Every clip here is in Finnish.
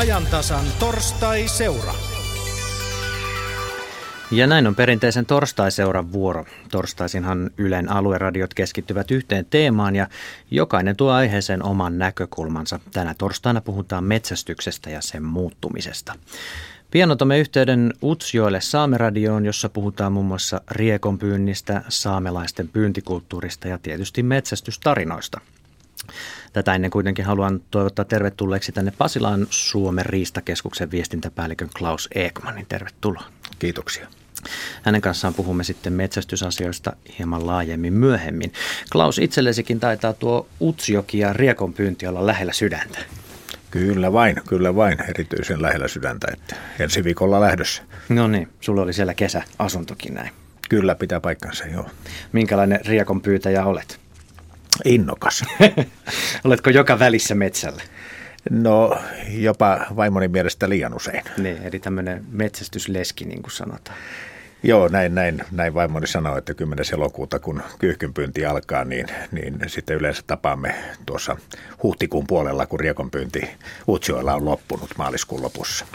ajantasan torstai-seura. Ja näin on perinteisen torstaiseuran vuoro. Torstaisinhan Ylen alueradiot keskittyvät yhteen teemaan ja jokainen tuo aiheeseen oman näkökulmansa. Tänä torstaina puhutaan metsästyksestä ja sen muuttumisesta. Pian otamme yhteyden Utsjoelle Saameradioon, jossa puhutaan muun muassa riekonpyynnistä, saamelaisten pyyntikulttuurista ja tietysti metsästystarinoista. Tätä ennen kuitenkin haluan toivottaa tervetulleeksi tänne Pasilaan Suomen riistakeskuksen viestintäpäällikön Klaus Ekmanin. Tervetuloa. Kiitoksia. Hänen kanssaan puhumme sitten metsästysasioista hieman laajemmin myöhemmin. Klaus, itsellesikin taitaa tuo Utsjoki ja riekonpyynti olla lähellä sydäntä. Kyllä vain, kyllä vain, erityisen lähellä sydäntä, että ensi viikolla lähdössä. No niin, sulla oli siellä kesäasuntokin näin. Kyllä, pitää paikkansa, joo. Minkälainen riekonpyytäjä olet? Innokas. Oletko joka välissä metsällä? No, jopa vaimoni mielestä liian usein. Niin, eli tämmöinen metsästysleski, niin kuin sanotaan. Joo, näin, näin, näin vaimoni sanoi, että 10. elokuuta, kun kyyhkynpyynti alkaa, niin, niin sitten yleensä tapaamme tuossa huhtikuun puolella, kun riekonpyynti Utsjoella on loppunut maaliskuun lopussa.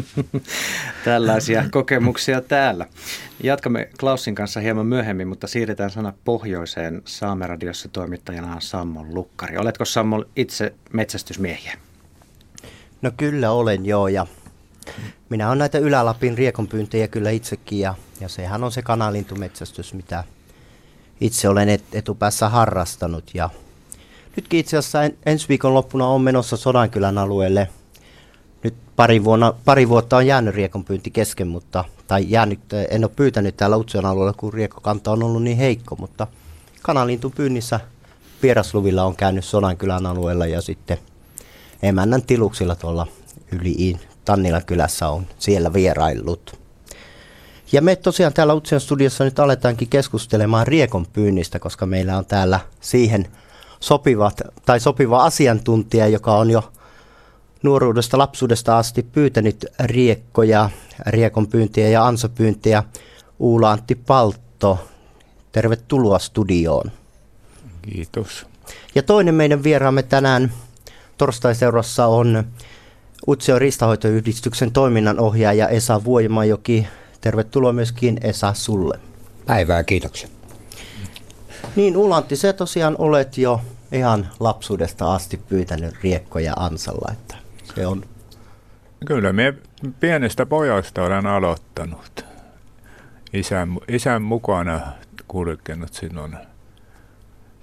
Tällaisia kokemuksia täällä. Jatkamme Klausin kanssa hieman myöhemmin, mutta siirretään sana pohjoiseen. Saameradiossa toimittajana on Sammo Lukkari. Oletko Sammo itse metsästysmiehiä? No kyllä olen joo ja minä olen näitä Ylä-Lapin riekonpyyntejä kyllä itsekin ja, ja sehän on se kanalintumetsästys, mitä itse olen et, etupäässä harrastanut. Ja nytkin itse asiassa en, ensi viikon loppuna on menossa Sodankylän alueelle. Nyt pari, vuonna, pari vuotta on jäänyt riekonpyynti kesken, mutta, tai jäänyt, en ole pyytänyt täällä Utsion alueella, kun riekokanta on ollut niin heikko, mutta kanalintun pyynnissä vierasluvilla on käynyt Sodankylän alueella ja sitten emännän tiluksilla tuolla yli Tannilan kylässä on siellä vieraillut. Ja me tosiaan täällä Utsion studiossa nyt aletaankin keskustelemaan riekon pyynnistä, koska meillä on täällä siihen sopivat, tai sopiva asiantuntija, joka on jo nuoruudesta, lapsuudesta asti pyytänyt riekkoja, riekon pyyntiä ja ansapyyntiä. Uula Antti Paltto, tervetuloa studioon. Kiitos. Ja toinen meidän vieraamme tänään torstaiseurassa on Utsio ristahoitoyhdistyksen toiminnanohjaaja Esa Vuojimajoki. Tervetuloa myöskin Esa sulle. Päivää, kiitoksia. Niin Ulantti, se tosiaan olet jo ihan lapsuudesta asti pyytänyt riekkoja ansalla, että se on... Kyllä, me pienestä pojasta olen aloittanut. Isän, isän mukana kulkenut sinun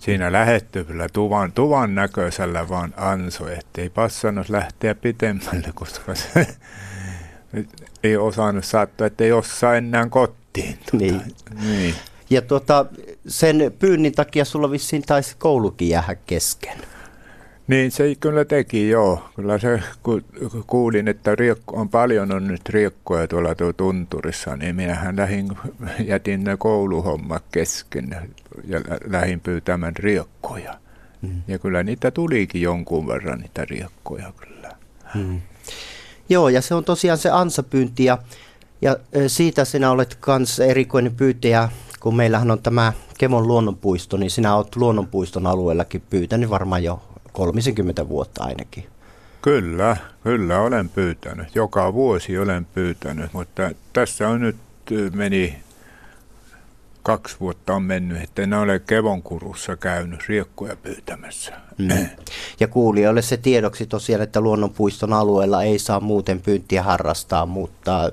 siinä lähettyvillä tuvan, tuvan näköisellä vaan anso, ettei passannut lähteä pitemmälle, koska se ei osannut saattaa, että ei osaa enää kotiin. Tuota. Niin. niin. Ja tuota, sen pyynnin takia sulla vissiin taisi koulukin jäädä kesken. Niin se kyllä teki, joo. Kyllä se, kun kuulin, että riekko, on paljon on nyt riekkoja tuolla tuo tunturissa, niin minähän lähin, jätin ne kouluhommat kesken ja lähdin pyytämään riekkoja. Hmm. Ja kyllä niitä tulikin jonkun verran niitä riekkoja kyllä. Hmm. Joo, ja se on tosiaan se ansapyynti ja, ja siitä sinä olet myös erikoinen pyytäjä, kun meillähän on tämä Kemon luonnonpuisto, niin sinä olet luonnonpuiston alueellakin pyytänyt varmaan jo 30 vuotta ainakin. Kyllä, kyllä olen pyytänyt. Joka vuosi olen pyytänyt, mutta tässä on nyt meni kaksi vuotta on mennyt, että en ole Kevonkurussa käynyt riekkoja pyytämässä. Mm. Ja kuulijoille se tiedoksi tosiaan, että luonnonpuiston alueella ei saa muuten pyyntiä harrastaa, mutta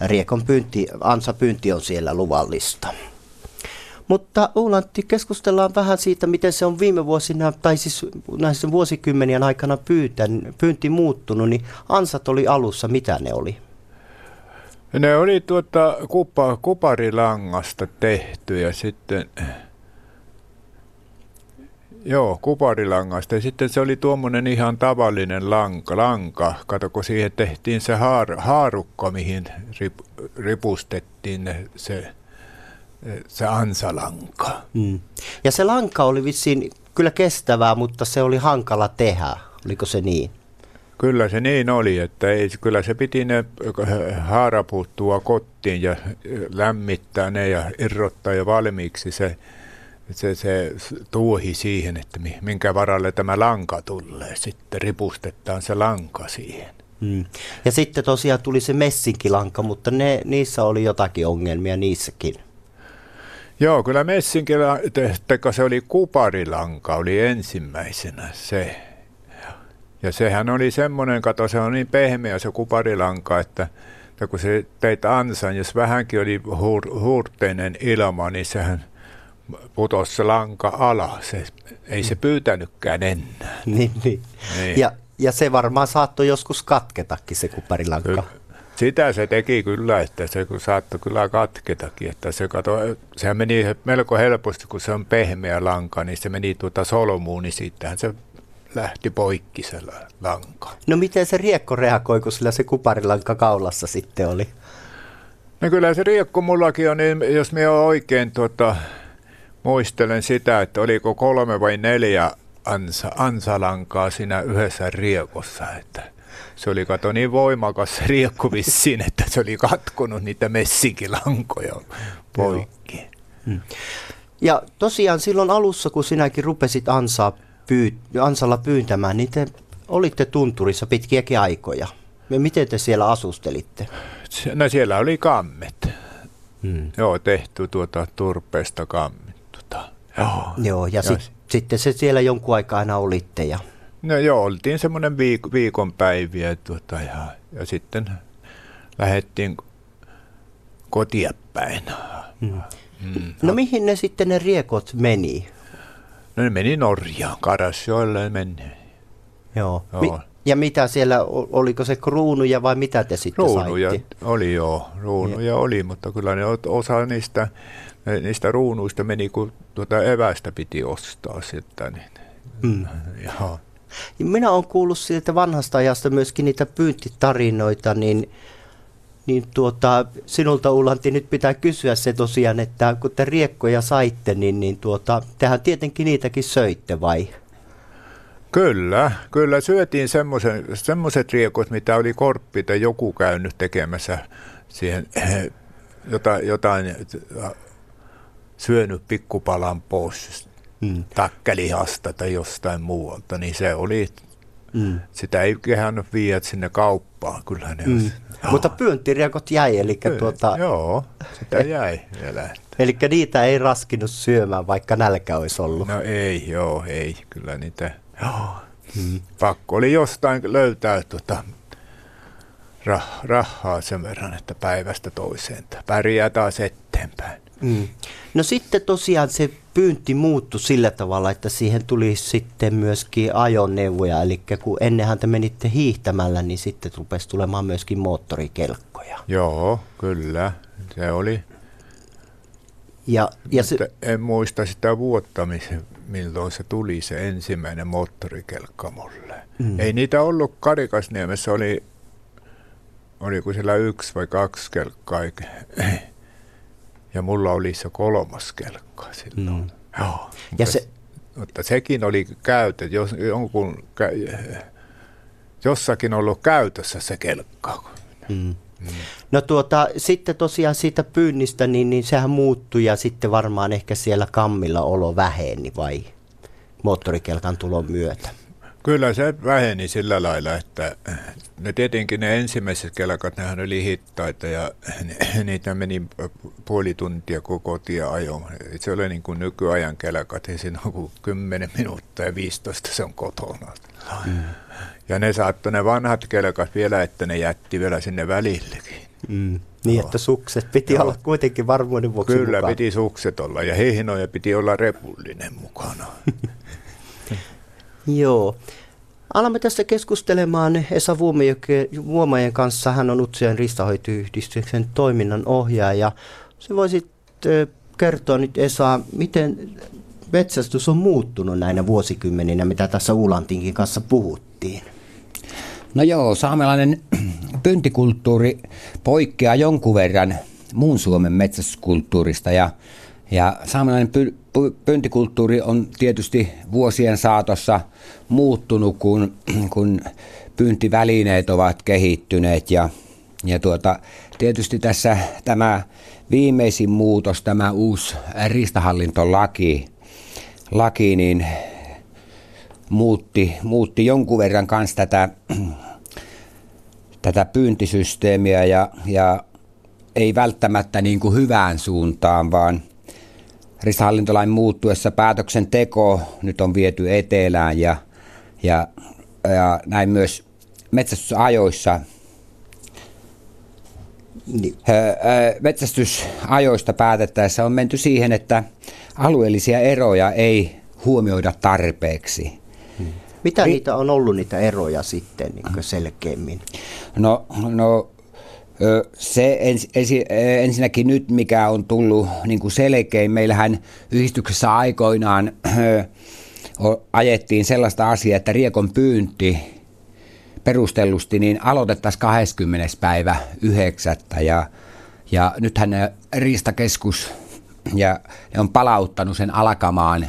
riekon pyynti, ansapyynti on siellä luvallista. Mutta Uulantti, keskustellaan vähän siitä, miten se on viime vuosina, tai siis näissä vuosikymmenien aikana pyytän, pyynti muuttunut, niin ansat oli alussa, mitä ne oli? Ne oli tuota kupa, kuparilangasta tehty ja sitten, joo, kuparilangasta. Ja sitten se oli tuommoinen ihan tavallinen lanka, lanka. Kato, kun siihen tehtiin se haar, haarukka, mihin rip, ripustettiin se se ansalanka. Mm. Ja se lanka oli vissiin kyllä kestävää, mutta se oli hankala tehdä. Oliko se niin? Kyllä se niin oli, että ei, kyllä se piti ne haaraputtua kotiin ja lämmittää ne ja irrottaa jo valmiiksi se, se, se tuohi siihen, että minkä varalle tämä lanka tulee. Sitten ripustetaan se lanka siihen. Mm. Ja sitten tosiaan tuli se messinkilanka, mutta ne, niissä oli jotakin ongelmia niissäkin. Joo, kyllä messinkillä, se oli kuparilanka, oli ensimmäisenä se. Ja sehän oli semmoinen, kato, se on niin pehmeä se kuparilanka, että, että kun se teit ansan, jos vähänkin oli huur, huurteinen ilma, niin sehän putosi se lanka alas. Se, ei se pyytänytkään enää. Niin, niin. niin. Ja, ja se varmaan saattoi joskus katketakin se kuparilanka. Kyllä. Sitä se teki kyllä, että se saattoi kyllä katketakin. Että se kato, sehän meni melko helposti, kun se on pehmeä lanka, niin se meni tuota solmuun, niin sittenhän se lähti poikki se lanka. No miten se riekko reagoi, kun sillä se kuparilanka kaulassa sitten oli? No kyllä se riekko mullakin on, niin jos minä oikein tuota, muistelen sitä, että oliko kolme vai neljä ansa, ansalankaa siinä yhdessä riekossa, että se oli kato niin voimakas riekku vissiin, että se oli katkonut niitä messinkilankoja poikki. Hmm. Ja tosiaan silloin alussa, kun sinäkin rupesit ansaa pyy- ansalla pyyntämään, niin te olitte tunturissa pitkiäkin aikoja. Ja miten te siellä asustelitte? No siellä oli kammet. Hmm. Joo, tehty tuota turpeesta kammet. Tota. Joo. Joo, ja, ja sit, sitten se siellä jonkun aikaa aina olitte. Ja... No joo, oltiin semmoinen viik- viikonpäiviä tuota, ja, ja sitten lähdettiin kotia päin. Hmm. Hmm. No mihin ne sitten ne riekot meni? No ne meni Norjaan, Karasjoelle meni. Joo. joo. Mi- ja mitä siellä, oliko se kruunuja vai mitä te sitten Ruunuja saitte? oli joo, ruunuja ja. oli, mutta kyllä ne osa niistä, niistä ruunuista meni, kun tuota evästä piti ostaa sitten. Niin, mm. joo. Minä olen kuullut siitä vanhasta ajasta myöskin niitä pyyntitarinoita, niin niin tuota, sinulta Ulanti nyt pitää kysyä se tosiaan, että kun te riekkoja saitte, niin, niin tuota, tehän tietenkin niitäkin söitte vai? Kyllä, kyllä syötiin semmoiset riekot, mitä oli korppi tai joku käynyt tekemässä siihen jotain, jotain syönyt pikkupalan pois mm. takkelihasta tai jostain muualta, niin se oli, mm. sitä ei kehannut viedä sinne kauppaan, kyllä ne mm. Joo. Mutta pyyntiriekot jäi, eli Kyllä, tuota... Joo, sitä jäi vielä. eli niitä ei raskinut syömään, vaikka nälkä olisi ollut. No ei, joo, ei, kyllä niitä, joo. Hmm. Pakko oli jostain löytää tuota, rah, rahaa sen verran, että päivästä toiseen, pärjää taas eteenpäin. Mm. No sitten tosiaan se pyynti muuttui sillä tavalla, että siihen tuli sitten myöskin ajoneuvoja. Eli kun ennenhän te menitte hiihtämällä, niin sitten rupesi tulemaan myöskin moottorikelkkoja. Joo, kyllä. Se oli. Ja, ja se, en muista sitä vuotta, milloin se tuli se ensimmäinen moottorikelkka mulle. Mm. Ei niitä ollut Karikasniemessä, oli, oliko siellä yksi vai kaksi kelkkaa. Ja mulla oli se kolmas kelkka silloin. Mm. Joo, ja se, mutta sekin oli käytö, jos jonkun, jossakin ollut käytössä se kelkka. Mm. Mm. No tuota, sitten tosiaan siitä pyynnistä, niin, niin sehän muuttui ja sitten varmaan ehkä siellä kammilla olo väheni vai moottorikelkan tulon myötä? Kyllä se väheni sillä lailla, että ne tietenkin ne ensimmäiset kelkat, nehän oli hittaita ja niitä meni puoli tuntia koko kotia ajoon. Se oli niin kuin nykyajan kelkat, ei siinä kuin 10 minuuttia ja 15 se on kotona. Mm. Ja ne saattoi ne vanhat kelkat vielä, että ne jätti vielä sinne välillekin. Mm. Niin, että sukset piti Joo. olla kuitenkin varmuuden vuoksi Kyllä mukaan. piti sukset olla ja hihnoja piti olla repullinen mukana. Joo. Alamme tässä keskustelemaan Esa Vuomajen kanssa. Hän on Utsien ristahoitoyhdistyksen toiminnan ohjaaja. Se voisit kertoa nyt Esa, miten metsästys on muuttunut näinä vuosikymmeninä, mitä tässä Ulantinkin kanssa puhuttiin? No joo, saamelainen pyyntikulttuuri poikkeaa jonkun verran muun Suomen metsästyskulttuurista ja, ja saamelainen py, pyyntikulttuuri on tietysti vuosien saatossa muuttunut, kun, kun pyyntivälineet ovat kehittyneet. Ja, ja tuota, tietysti tässä tämä viimeisin muutos, tämä uusi ristahallintolaki, laki, niin muutti, muutti jonkun verran kanssa tätä tätä pyyntisysteemiä ja, ja ei välttämättä niin kuin hyvään suuntaan, vaan ristahallintolain muuttuessa päätöksenteko nyt on viety etelään ja, ja, ja näin myös metsästysajoissa niin. Metsästysajoista päätettäessä on menty siihen, että alueellisia eroja ei huomioida tarpeeksi. Mitä niitä on ollut niitä eroja sitten niin selkeämmin? No, no se ens, ensi, ensinnäkin nyt, mikä on tullut niin kuin selkein, meillähän yhdistyksessä aikoinaan ajettiin sellaista asiaa, että riekon pyynti perustellusti niin aloitettaisiin 20. päivä 9. Ja, ja nythän Riistakeskus ja ne on palauttanut sen alkamaan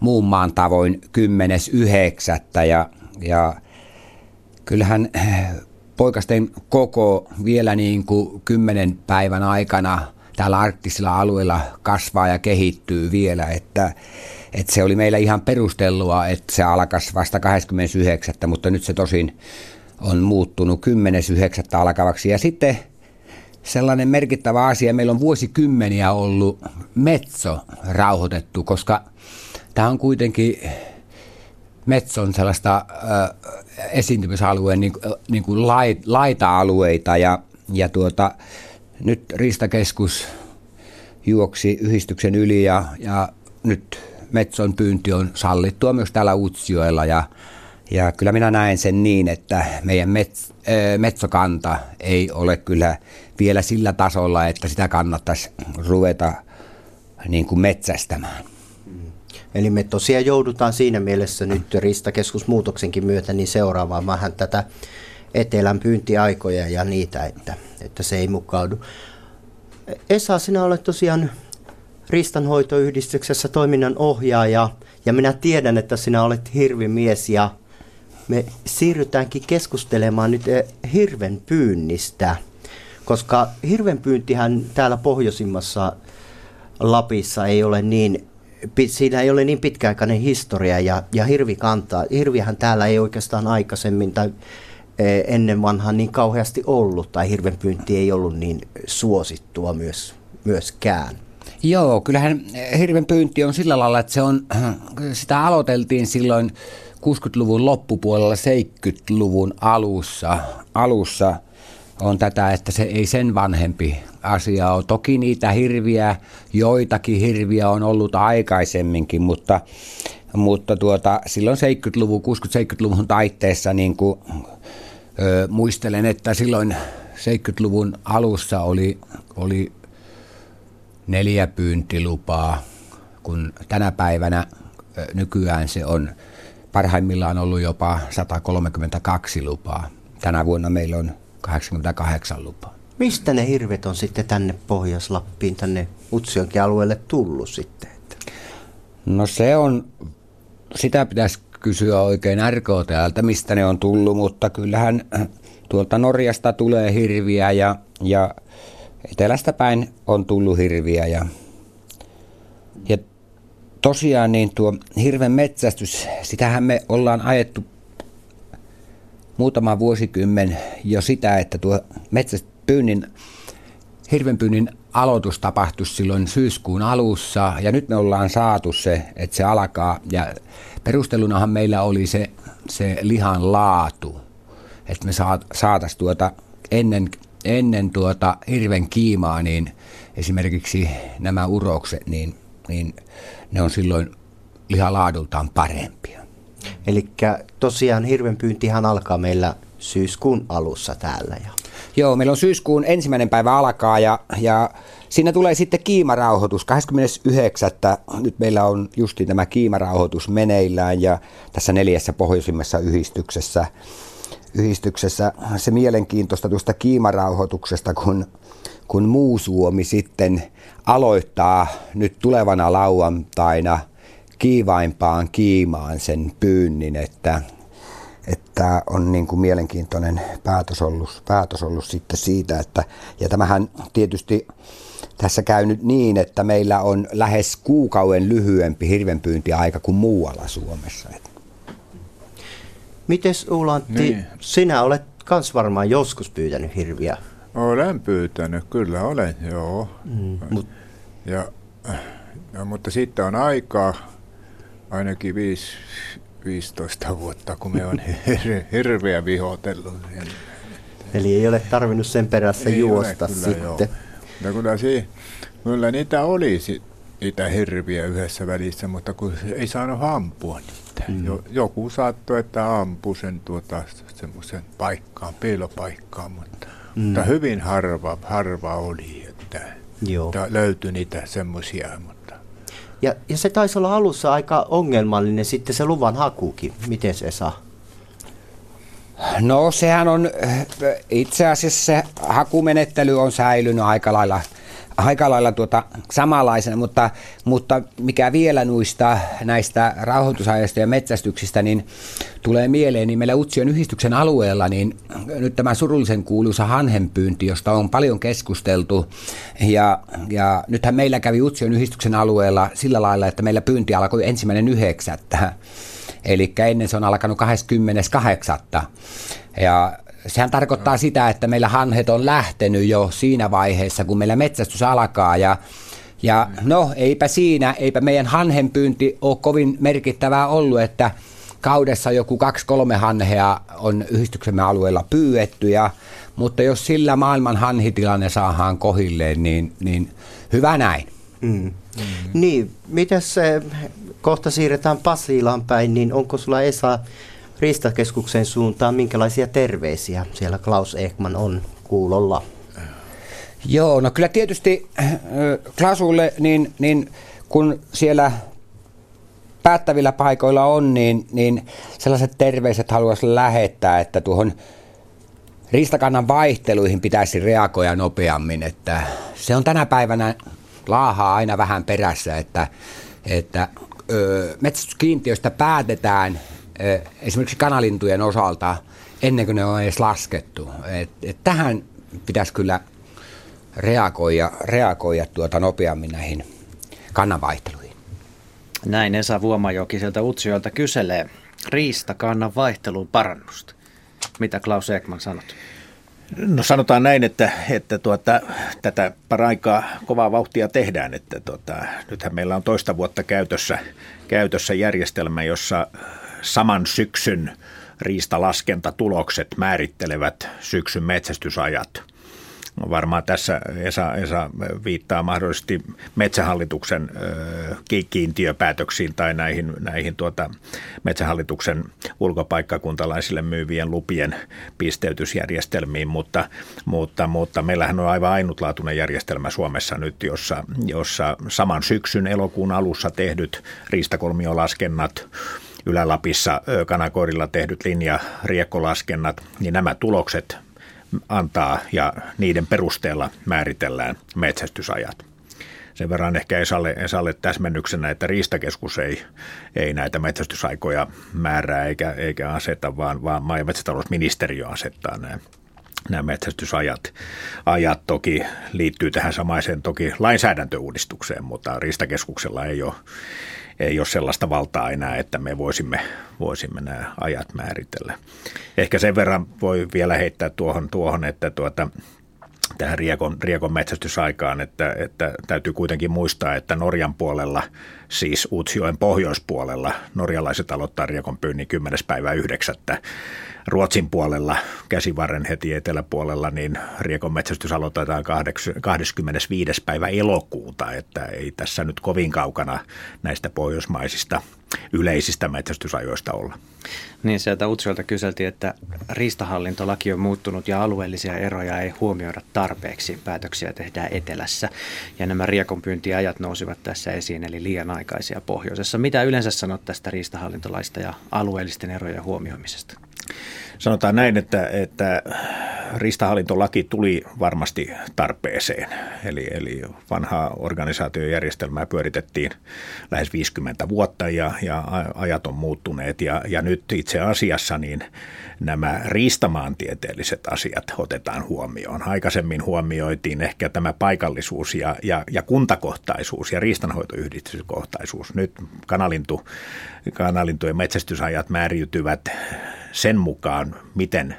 muun maan tavoin 10.9. Ja, ja kyllähän poikasten koko vielä niin kuin kymmenen päivän aikana täällä arktisilla alueilla kasvaa ja kehittyy vielä, että, että se oli meillä ihan perustelua, että se alkaisi vasta 29. mutta nyt se tosin on muuttunut 10.9. alkavaksi. Ja sitten sellainen merkittävä asia, meillä on vuosikymmeniä ollut metso rauhoitettu, koska tämä on kuitenkin Metson sellaista äh, esiintymisalueen niin, niin kuin lait, laita-alueita ja, ja tuota, nyt Riistakeskus juoksi yhdistyksen yli ja, ja nyt Metson pyynti on sallittua myös täällä Utsjoella ja, ja kyllä minä näen sen niin, että meidän mets, äh, metsokanta ei ole kyllä vielä sillä tasolla, että sitä kannattaisi ruveta niin kuin metsästämään. Eli me tosiaan joudutaan siinä mielessä nyt ristakeskusmuutoksenkin myötä niin seuraamaan vähän tätä etelän pyyntiaikoja ja niitä, että, että se ei mukaudu. Esa, sinä olet tosiaan ristanhoitoyhdistyksessä toiminnan ohjaaja ja minä tiedän, että sinä olet hirvimies ja me siirrytäänkin keskustelemaan nyt eh, hirven pyynnistä, koska hirven pyyntihän täällä pohjoisimmassa Lapissa ei ole niin siinä ei ole niin pitkäaikainen historia ja, ja hirvi kantaa. Hirvihän täällä ei oikeastaan aikaisemmin tai e, ennen vanhaa niin kauheasti ollut tai hirvenpyynti ei ollut niin suosittua myös, myöskään. Joo, kyllähän hirvenpyynti on sillä lailla, että se on, sitä aloiteltiin silloin 60-luvun loppupuolella 70-luvun alussa, alussa on tätä, että se ei sen vanhempi asia on. Toki niitä hirviä, joitakin hirviä on ollut aikaisemminkin, mutta, mutta tuota, silloin 70-luvun, 60-70-luvun taitteessa niin kuin, ö, muistelen, että silloin 70-luvun alussa oli, oli neljä pyyntilupaa, kun tänä päivänä ö, nykyään se on parhaimmillaan ollut jopa 132 lupaa. Tänä vuonna meillä on 88 lupaa. Mistä ne hirvet on sitten tänne Pohjois-Lappiin, tänne Utsionkin alueelle tullut sitten? No se on, sitä pitäisi kysyä oikein RKTltä, mistä ne on tullut, mutta kyllähän tuolta Norjasta tulee hirviä ja, ja etelästä päin on tullut hirviä ja, ja tosiaan niin tuo hirven metsästys, sitähän me ollaan ajettu muutama vuosikymmen jo sitä, että tuo metsäpyynnin, hirvenpyynnin aloitus tapahtui silloin syyskuun alussa ja nyt me ollaan saatu se, että se alkaa ja perustelunahan meillä oli se, se lihan laatu, että me saataisiin tuota ennen, ennen tuota hirven kiimaa, niin esimerkiksi nämä urokset, niin, niin ne on silloin lihalaadultaan parempia. Eli tosiaan hirvenpyyntihan alkaa meillä syyskuun alussa täällä. Ja... Joo, meillä on syyskuun ensimmäinen päivä alkaa ja, ja siinä tulee sitten kiimarauhoitus 29. Nyt meillä on justi tämä kiimarauhoitus meneillään ja tässä neljässä pohjoisimmassa yhdistyksessä, yhdistyksessä se mielenkiintoista tuosta kiimarauhoituksesta, kun, kun muu Suomi sitten aloittaa nyt tulevana lauantaina – kiivaimpaan kiimaan sen pyynnin, että, että on niin kuin mielenkiintoinen päätös ollut, päätös ollut sitten siitä, että ja tämähän tietysti tässä käy nyt niin, että meillä on lähes kuukauden lyhyempi hirvenpyyntiaika kuin muualla Suomessa. Mites Ulantti, niin. sinä olet kans varmaan joskus pyytänyt hirviä. Olen pyytänyt, kyllä olen, joo. Mm, mut. Ja, ja, mutta sitten on aikaa, ainakin 5, 15 vuotta, kun me on hir- hirveä vihotellut. Eli ei ole tarvinnut sen perässä ei juosta ole, kyllä, sitten. Joo. No kyllä, si- kyllä niitä oli niitä hirviä yhdessä välissä, mutta kun ei saanut ampua niitä. Mm. joku saattoi, että ampui sen tuota, semmoisen paikkaan, piilopaikkaan, mutta, mm. mutta hyvin harva, harva oli, että, Joo. että löytyi niitä semmoisia. Mutta. Ja, ja se taisi olla alussa aika ongelmallinen sitten se luvan hakukin. Miten se saa? No sehän on, itse asiassa se hakumenettely on säilynyt aika lailla aika lailla tuota samanlaisena, mutta, mutta mikä vielä nuista näistä rauhoitusajasta ja metsästyksistä, niin tulee mieleen, niin meillä Utsion yhdistyksen alueella, niin nyt tämä surullisen kuuluisa hanhenpyynti, josta on paljon keskusteltu, ja, ja nythän meillä kävi Utsion yhdistyksen alueella sillä lailla, että meillä pyynti alkoi ensimmäinen yhdeksättä, eli ennen se on alkanut 28. Ja sehän tarkoittaa sitä, että meillä hanhet on lähtenyt jo siinä vaiheessa, kun meillä metsästys alkaa ja ja no, eipä siinä, eipä meidän hanhenpyynti ole kovin merkittävää ollut, että kaudessa joku kaksi-kolme hanhea on yhdistyksemme alueella pyydetty, ja, mutta jos sillä maailman hanhitilanne saadaan kohilleen, niin, niin hyvä näin. Mm. Mm. Niin, mitäs kohta siirretään Pasilaan päin, niin onko sulla Esa Riistakeskuksen suuntaan, minkälaisia terveisiä siellä Klaus Ekman on kuulolla? Joo, no kyllä tietysti äh, Klausulle, niin, niin kun siellä päättävillä paikoilla on, niin, niin sellaiset terveiset haluaisin lähettää, että tuohon riistakannan vaihteluihin pitäisi reagoida nopeammin, että se on tänä päivänä laahaa aina vähän perässä, että, että ö, metsästyskiintiöistä päätetään esimerkiksi kanalintujen osalta ennen kuin ne on edes laskettu. Et, et tähän pitäisi kyllä reagoida, reagoida tuota nopeammin näihin kannanvaihteluihin. Näin Esa Vuomajoki sieltä Utsjoelta kyselee riistakannan vaihteluun parannusta. Mitä Klaus Ekman sanot? No sanotaan näin, että, että tuota, tätä paraikaa kovaa vauhtia tehdään. Että tuota, nythän meillä on toista vuotta käytössä, käytössä järjestelmä, jossa saman syksyn riistalaskentatulokset määrittelevät syksyn metsästysajat. Varmaan tässä Esa, Esa viittaa mahdollisesti metsähallituksen kiintiöpäätöksiin tai näihin, näihin tuota, metsähallituksen ulkopaikkakuntalaisille myyvien lupien pisteytysjärjestelmiin, mutta, mutta, mutta meillähän on aivan ainutlaatuinen järjestelmä Suomessa nyt, jossa, jossa saman syksyn elokuun alussa tehdyt riistakolmiolaskennat Ylä-Lapissa Kanakorilla tehdyt linja-riekkolaskennat, niin nämä tulokset antaa ja niiden perusteella määritellään metsästysajat. Sen verran ehkä Esalle, Esalle täsmennyksenä, että Riistakeskus ei, ei näitä metsästysaikoja määrää eikä, eikä aseta, vaan, vaan maa- ja metsätalousministeriö asettaa nämä nämä metsästysajat ajat toki liittyy tähän samaiseen toki lainsäädäntöuudistukseen, mutta Riistakeskuksella ei ole, ei ole sellaista valtaa enää, että me voisimme, voisimme nämä ajat määritellä. Ehkä sen verran voi vielä heittää tuohon, tuohon että tuota, tähän Riekon, Riekon metsästysaikaan, että, että täytyy kuitenkin muistaa, että Norjan puolella, siis Utsjoen pohjoispuolella, norjalaiset aloittaa Riekon pyynnin 10. päivä 9. Ruotsin puolella, käsivarren heti eteläpuolella, niin Riekon metsästys aloitetaan 25. päivä elokuuta, että ei tässä nyt kovin kaukana näistä pohjoismaisista yleisistä metsästysajoista olla. Niin, sieltä Utsiolta kyseltiin, että riistahallintolaki on muuttunut ja alueellisia eroja ei huomioida tarpeeksi. Päätöksiä tehdään etelässä ja nämä riekonpyyntiajat nousivat tässä esiin, eli liian aikaisia pohjoisessa. Mitä yleensä sanot tästä riistahallintolaista ja alueellisten erojen huomioimisesta? Sanotaan näin, että, että riistahallintolaki tuli varmasti tarpeeseen. Eli, eli vanhaa organisaatiojärjestelmää pyöritettiin lähes 50 vuotta ja, ja ajat on muuttuneet. Ja, ja nyt itse asiassa niin nämä riistamaantieteelliset asiat otetaan huomioon. Aikaisemmin huomioitiin ehkä tämä paikallisuus ja, ja, ja kuntakohtaisuus ja riistanhoitoyhdistyskohtaisuus. Nyt kanalintu, kanalintujen metsästysajat määriytyvät sen mukaan, miten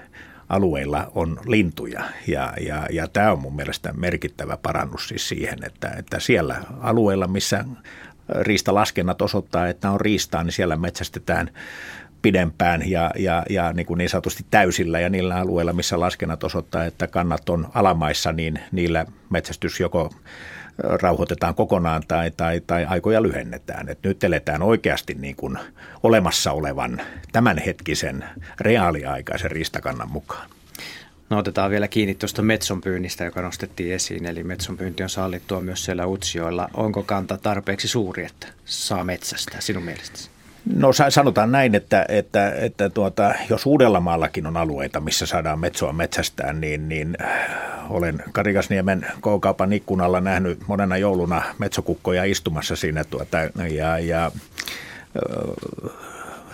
alueilla on lintuja. Ja, ja, ja tämä on mun mielestä merkittävä parannus siis siihen, että, että siellä alueilla, missä riistalaskennat osoittaa, että on riistaa, niin siellä metsästetään pidempään ja, ja, ja niin, kuin niin sanotusti täysillä ja niillä alueilla, missä laskennat osoittaa, että kannat on alamaissa, niin niillä metsästys joko rauhoitetaan kokonaan tai, tai, tai aikoja lyhennetään. Et nyt eletään oikeasti niin kuin olemassa olevan tämänhetkisen reaaliaikaisen riistakannan mukaan. No otetaan vielä kiinni tuosta metsonpyynnistä, joka nostettiin esiin. Eli metsonpyynti on sallittua myös siellä Utsioilla. Onko kanta tarpeeksi suuri, että saa metsästä sinun mielestäsi? No sanotaan näin, että, että, että tuota, jos Uudellamaallakin on alueita, missä saadaan metsoa metsästään, niin, niin olen Karikasniemen K-kaupan ikkunalla nähnyt monena jouluna metsokukkoja istumassa siinä tuota, ja, ja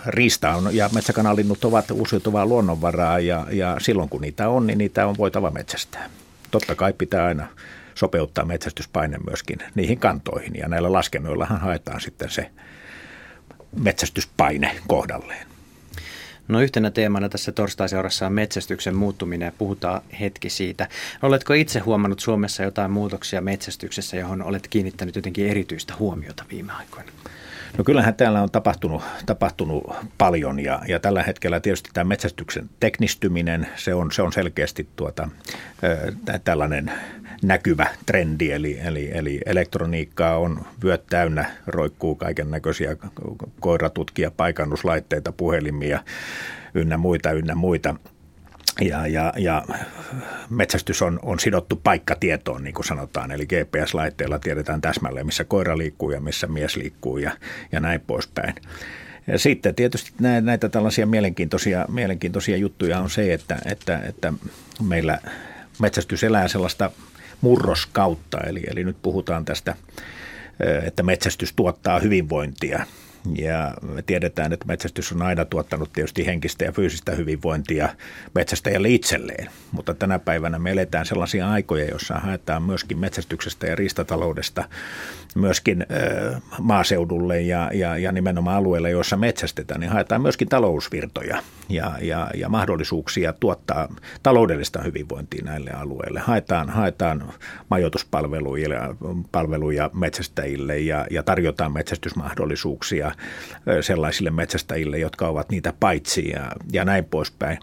riista on, ja metsäkanalinnut ovat uusiutuvaa luonnonvaraa ja, ja silloin kun niitä on, niin niitä on voitava metsästää. Totta kai pitää aina sopeuttaa metsästyspaine myöskin niihin kantoihin ja näillä laskennoillahan haetaan sitten se metsästyspaine kohdalleen. No yhtenä teemana tässä torstaiseurassa on metsästyksen muuttuminen ja puhutaan hetki siitä. Oletko itse huomannut Suomessa jotain muutoksia metsästyksessä, johon olet kiinnittänyt jotenkin erityistä huomiota viime aikoina? No kyllähän täällä on tapahtunut, tapahtunut paljon ja, ja tällä hetkellä tietysti tämä metsästyksen teknistyminen, se on, se on selkeästi tuota, äh, tällainen näkyvä trendi, eli, eli, eli elektroniikkaa on vyöt täynnä, roikkuu kaiken näköisiä koiratutkia, paikannuslaitteita, puhelimia ynnä muita, ynnä muita. Ja, ja, ja metsästys on, on sidottu paikkatietoon, niin kuin sanotaan, eli GPS-laitteella tiedetään täsmälleen, missä koira liikkuu ja missä mies liikkuu ja, ja näin poispäin. Ja sitten tietysti näitä tällaisia mielenkiintoisia, mielenkiintoisia juttuja on se, että, että, että meillä metsästys elää sellaista murroskautta, eli, eli nyt puhutaan tästä, että metsästys tuottaa hyvinvointia. Ja me tiedetään, että metsästys on aina tuottanut tietysti henkistä ja fyysistä hyvinvointia metsästäjälle itselleen. Mutta tänä päivänä me eletään sellaisia aikoja, joissa haetaan myöskin metsästyksestä ja riistataloudesta myöskin maaseudulle ja, ja, ja nimenomaan alueille, joissa metsästetään, niin haetaan myöskin talousvirtoja ja, ja, ja mahdollisuuksia tuottaa taloudellista hyvinvointia näille alueille. Haetaan, haetaan majoituspalveluja palveluja metsästäjille ja, ja tarjotaan metsästysmahdollisuuksia sellaisille metsästäjille, jotka ovat niitä paitsi ja, ja näin poispäin.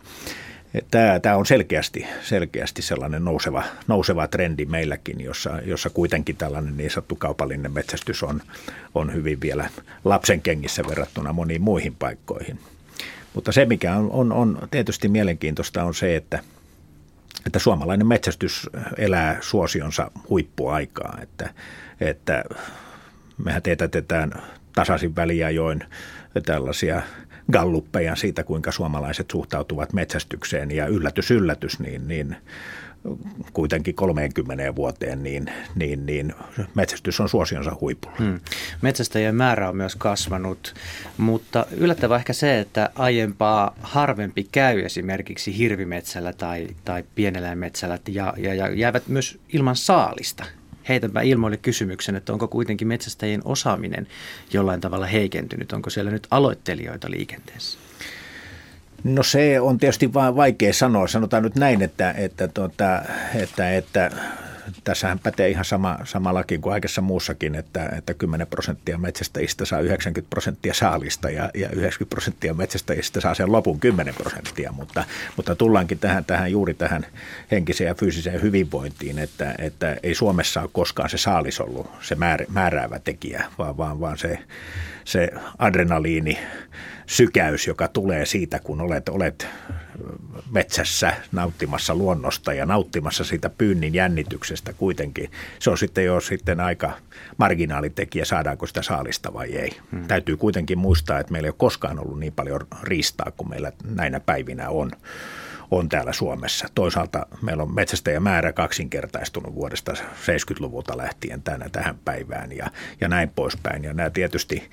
Tämä, tämä on selkeästi, selkeästi sellainen nouseva, nouseva trendi meilläkin, jossa, jossa kuitenkin tällainen niin sanottu kaupallinen metsästys on, on hyvin vielä lapsen kengissä verrattuna moniin muihin paikkoihin. Mutta se, mikä on, on, on tietysti mielenkiintoista, on se, että, että suomalainen metsästys elää suosionsa huippuaikaa. Että, että mehän teetätetään tasaisin väliajoin tällaisia galluppeja siitä, kuinka suomalaiset suhtautuvat metsästykseen ja yllätys, yllätys, niin, niin kuitenkin 30 vuoteen, niin, niin, niin metsästys on suosionsa huipulla. Hmm. Metsästäjien määrä on myös kasvanut, mutta yllättävää ehkä se, että aiempaa harvempi käy esimerkiksi hirvimetsällä tai, tai pieneläinmetsällä ja, ja, ja jäävät myös ilman saalista heitänpä ilmoille kysymyksen, että onko kuitenkin metsästäjien osaaminen jollain tavalla heikentynyt? Onko siellä nyt aloittelijoita liikenteessä? No se on tietysti vaikea sanoa. Sanotaan nyt näin, että, että, tuota, että, että tässähän pätee ihan sama, sama laki kuin kaikessa muussakin, että, että 10 prosenttia metsästäjistä saa 90 prosenttia saalista ja, ja 90 prosenttia metsästäjistä saa sen lopun 10 prosenttia, mutta, mutta tullaankin tähän, tähän juuri tähän henkiseen ja fyysiseen hyvinvointiin, että, että ei Suomessa ole koskaan se saalis ollut se määr, määräävä tekijä, vaan, vaan, vaan se, se adrenaliini, sykäys, joka tulee siitä, kun olet, olet metsässä nauttimassa luonnosta ja nauttimassa siitä pyynnin jännityksestä kuitenkin. Se on sitten jo sitten aika marginaalitekijä, saadaanko sitä saalista vai ei. Hmm. Täytyy kuitenkin muistaa, että meillä ei ole koskaan ollut niin paljon riistaa kuin meillä näinä päivinä on on täällä Suomessa. Toisaalta meillä on metsästäjämäärä kaksinkertaistunut vuodesta 70-luvulta lähtien tänä tähän päivään ja, ja näin poispäin. Ja nämä tietysti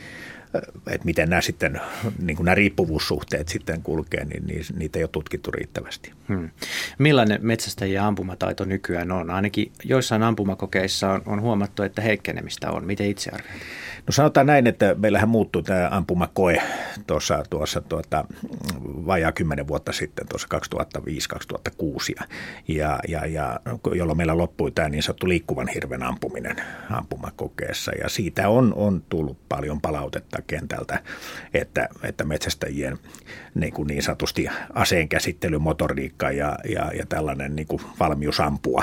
että miten nämä sitten, niin kuin nämä riippuvuussuhteet sitten kulkee, niin niitä ei ole tutkittu riittävästi. Hmm. Millainen metsästäjien ampumataito nykyään on? Ainakin joissain ampumakokeissa on, on huomattu, että heikkenemistä on. Miten itse arvioit? No sanotaan näin, että meillähän muuttui tämä ampumakoe tuossa, tuossa tuota, vajaa kymmenen vuotta sitten, tuossa 2005-2006, ja, ja, ja, jolloin meillä loppui tämä niin sanottu liikkuvan hirven ampuminen ampumakokeessa. Ja siitä on, on tullut paljon palautetta kentältä, että, että metsästäjien niin, kuin niin sanotusti aseenkäsittely, motoriikka ja, ja, ja tällainen niin kuin valmius ampua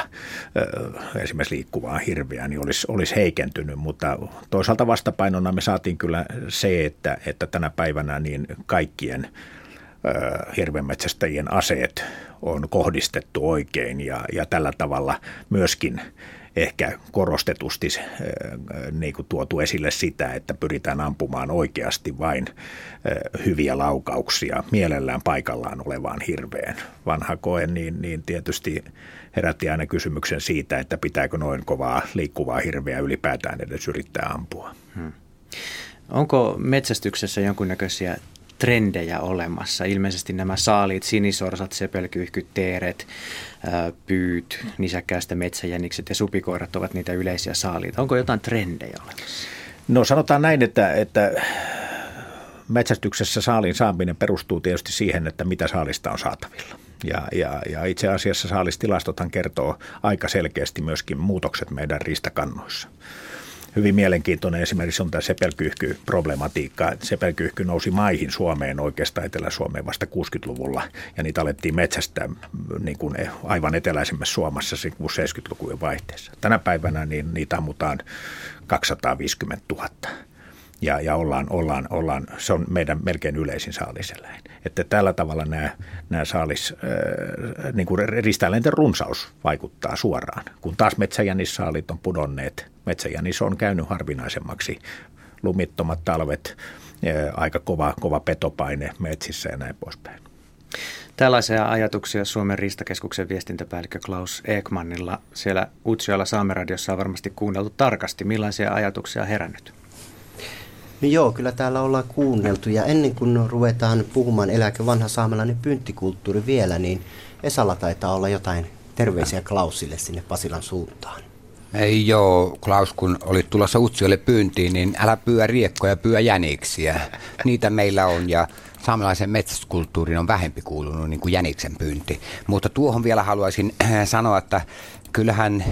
esimerkiksi liikkuvaa hirveä niin olisi, olisi heikentynyt, mutta toisaalta vastapainona me saatiin kyllä se, että, että tänä päivänä niin kaikkien hirvenmetsästäjien aseet on kohdistettu oikein ja, ja tällä tavalla myöskin ehkä korostetusti äh, niin kuin tuotu esille sitä, että pyritään ampumaan oikeasti vain äh, hyviä laukauksia mielellään paikallaan olevaan hirveen. Vanha koe niin, niin tietysti herätti aina kysymyksen siitä, että pitääkö noin kovaa liikkuvaa hirveä ylipäätään edes yrittää ampua. Hmm. Onko metsästyksessä jonkunnäköisiä trendejä olemassa. Ilmeisesti nämä saaliit, sinisorsat, sepelkyyhkyt, teeret, pyyt, nisäkkäästä metsäjänikset ja supikoirat ovat niitä yleisiä saaliita. Onko jotain trendejä olemassa? No sanotaan näin, että, että metsästyksessä saalin saaminen perustuu tietysti siihen, että mitä saalista on saatavilla. Ja, ja, ja itse asiassa saalistilastothan kertoo aika selkeästi myöskin muutokset meidän riistakannoissa hyvin mielenkiintoinen esimerkiksi on tämä sepelkyyhky-problematiikka. Sepelkyyhky nousi maihin Suomeen oikeastaan Etelä-Suomeen vasta 60-luvulla ja niitä alettiin metsästää niin kuin aivan eteläisemmässä Suomessa 70-lukujen vaihteessa. Tänä päivänä niin niitä ammutaan 250 000 ja, ja ollaan, ollaan, ollaan, se on meidän melkein yleisin saaliseläin. Että tällä tavalla nämä, nämä saalis, äh, niin kuin ristäeläinten runsaus vaikuttaa suoraan. Kun taas metsäjänissaalit on pudonneet, metsäjänis on käynyt harvinaisemmaksi, lumittomat talvet, äh, aika kova, kova petopaine metsissä ja näin poispäin. Tällaisia ajatuksia Suomen riistakeskuksen viestintäpäällikkö Klaus Ekmanilla siellä Utsjoella Saameradiossa on varmasti kuunneltu tarkasti. Millaisia ajatuksia on herännyt? No joo, kyllä täällä ollaan kuunneltu ja ennen kuin ruvetaan puhumaan eläke vanha saamelainen pynttikulttuuri vielä, niin Esalla taitaa olla jotain terveisiä Klausille sinne Pasilan suuntaan. Ei joo, Klaus, kun olit tulossa Utsiolle pyyntiin, niin älä pyö riekkoja, pyö jäniksiä. Niitä meillä on ja saamelaisen metsästyskulttuuriin on vähempi kuulunut niin kuin jäniksen pyynti. Mutta tuohon vielä haluaisin sanoa, että kyllähän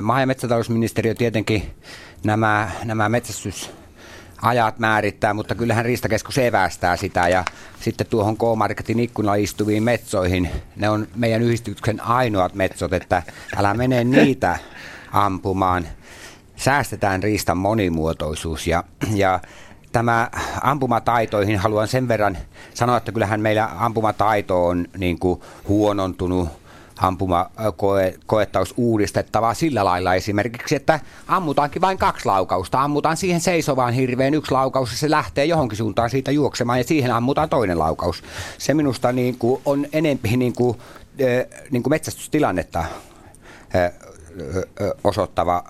maa- ja metsätalousministeriö tietenkin nämä, nämä metsästys ajat määrittää, mutta kyllähän Riistakeskus evästää sitä ja sitten tuohon K-Marketin ikkunalla istuviin metsoihin, ne on meidän yhdistyksen ainoat metsot, että älä mene niitä ampumaan. Säästetään riistan monimuotoisuus ja, ja tämä ampumataitoihin haluan sen verran sanoa, että kyllähän meillä ampumataito on niin kuin huonontunut ampuma koetta olisi uudistettavaa sillä lailla esimerkiksi, että ammutaankin vain kaksi laukausta. Ammutaan siihen seisovaan hirveen yksi laukaus ja se lähtee johonkin suuntaan siitä juoksemaan ja siihen ammutaan toinen laukaus. Se minusta niin kuin on enempi niin kuin, niin kuin metsästystilannetta osoittava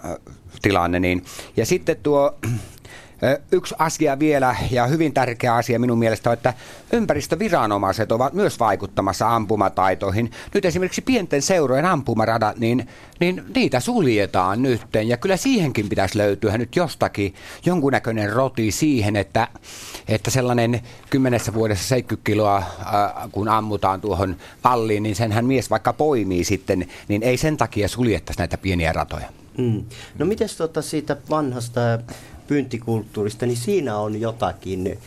tilanne. Niin. Ja sitten tuo Yksi asia vielä ja hyvin tärkeä asia minun mielestä on, että ympäristöviranomaiset ovat myös vaikuttamassa ampumataitoihin. Nyt esimerkiksi pienten seurojen ampumaradat, niin, niin niitä suljetaan nyt. Ja kyllä siihenkin pitäisi löytyä nyt jostakin jonkunnäköinen roti siihen, että, että sellainen kymmenessä vuodessa 70 kiloa, äh, kun ammutaan tuohon palliin, niin senhän mies vaikka poimii sitten, niin ei sen takia suljettaisi näitä pieniä ratoja. Mm. No miten tuota siitä vanhasta pyyntikulttuurista, niin siinä on jotakin,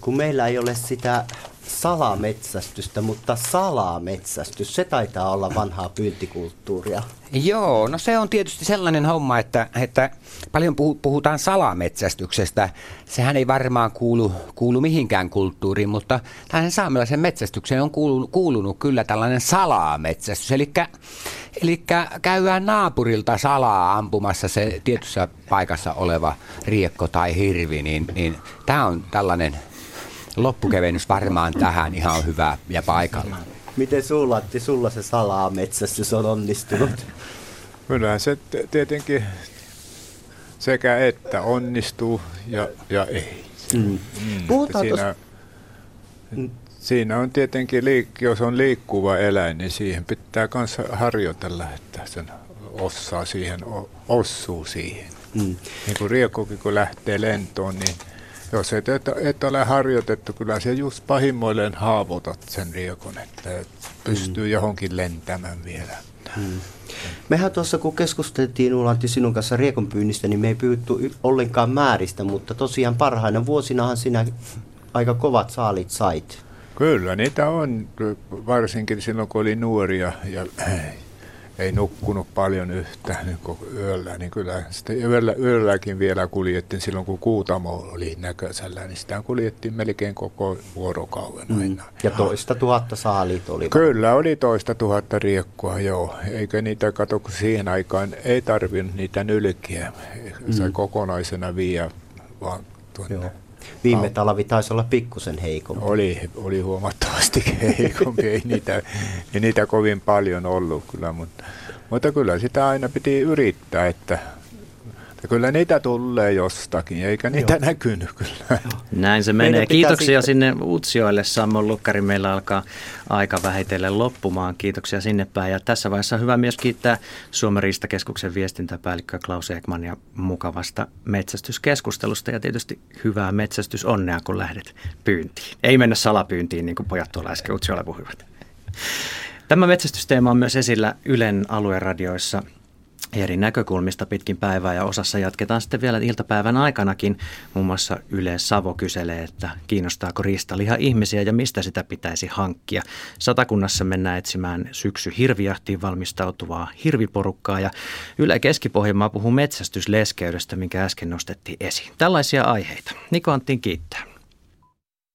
kun meillä ei ole sitä salametsästystä, mutta salametsästys, se taitaa olla vanhaa pyyntikulttuuria. Joo, no se on tietysti sellainen homma, että, että paljon puhutaan salametsästyksestä. Sehän ei varmaan kuulu, kuulu mihinkään kulttuuriin, mutta tähän saamelaisen metsästykseen on kuulunut, kuulunut kyllä tällainen salametsästys. Eli, käydään naapurilta salaa ampumassa se tietyssä paikassa oleva riekko tai hirvi, niin, niin tämä on tällainen loppukevennys varmaan tähän ihan hyvä ja paikalla. Miten sulla, sulla se salaa metsästys on onnistunut? Kyllähän se tietenkin sekä että onnistuu ja, ja ei. Mm. Mm, Puhutaan siinä... tos... Siinä on tietenkin, liik- jos on liikkuva eläin, niin siihen pitää myös harjoitella, että sen osaa siihen, ossuu siihen. Mm. Niin kuin riekokin, kun lähtee lentoon, niin jos et, et, et ole harjoitettu, kyllä se just pahimmoilleen haavoitat sen riekon, että pystyy mm. johonkin lentämään vielä. Mm. Mehän tuossa kun keskusteltiin Ulanti sinun kanssa riekonpyynnistä, niin me ei pyytty ollenkaan määristä, mutta tosiaan parhaina vuosinahan sinä aika kovat saalit sait. Kyllä, niitä on, varsinkin silloin kun oli nuoria ja ei nukkunut paljon yhtä niin yöllä, niin kyllä sitten yöllä, yölläkin vielä kuljettiin silloin, kun Kuutamo oli näköisellä, niin sitä kuljettiin melkein koko vuorokauden mm. aina. Ja toista tuhatta saalit oli. Kyllä, oli toista tuhatta riekkua, joo. Eikö niitä kato, kun siihen aikaan ei tarvinnut niitä nylkiä, mm. se kokonaisena viiä vaan tuonne. Joo. Viime talvi taisi olla pikkusen heikompi. Oli, oli huomattavasti heikompi, ei niitä, ei niitä kovin paljon ollut kyllä, mutta, mutta kyllä sitä aina piti yrittää, että ja kyllä niitä tulee jostakin, eikä niitä Joo. näkynyt kyllä. Näin se menee. Kiitoksia sitten... sinne Utsioille. Sammon Lukkari, meillä alkaa aika vähitellen loppumaan. Kiitoksia sinne päin. Ja tässä vaiheessa on hyvä myös kiittää Suomen Riistakeskuksen viestintäpäällikkö Klaus Ekmania mukavasta metsästyskeskustelusta ja tietysti hyvää metsästysonnea, kun lähdet pyyntiin. Ei mennä salapyyntiin, niin kuin pojat tuolla äsken Utsioilla puhuivat. Tämä metsästysteema on myös esillä Ylen alueradioissa – eri näkökulmista pitkin päivää ja osassa jatketaan sitten vielä iltapäivän aikanakin. Muun muassa Yle Savo kyselee, että kiinnostaako riistaliha ihmisiä ja mistä sitä pitäisi hankkia. Satakunnassa mennään etsimään syksy hirvijahtiin valmistautuvaa hirviporukkaa ja Yle Keski-Pohjanmaa puhuu metsästysleskeydestä, minkä äsken nostettiin esiin. Tällaisia aiheita. Niko Anttiin kiittää.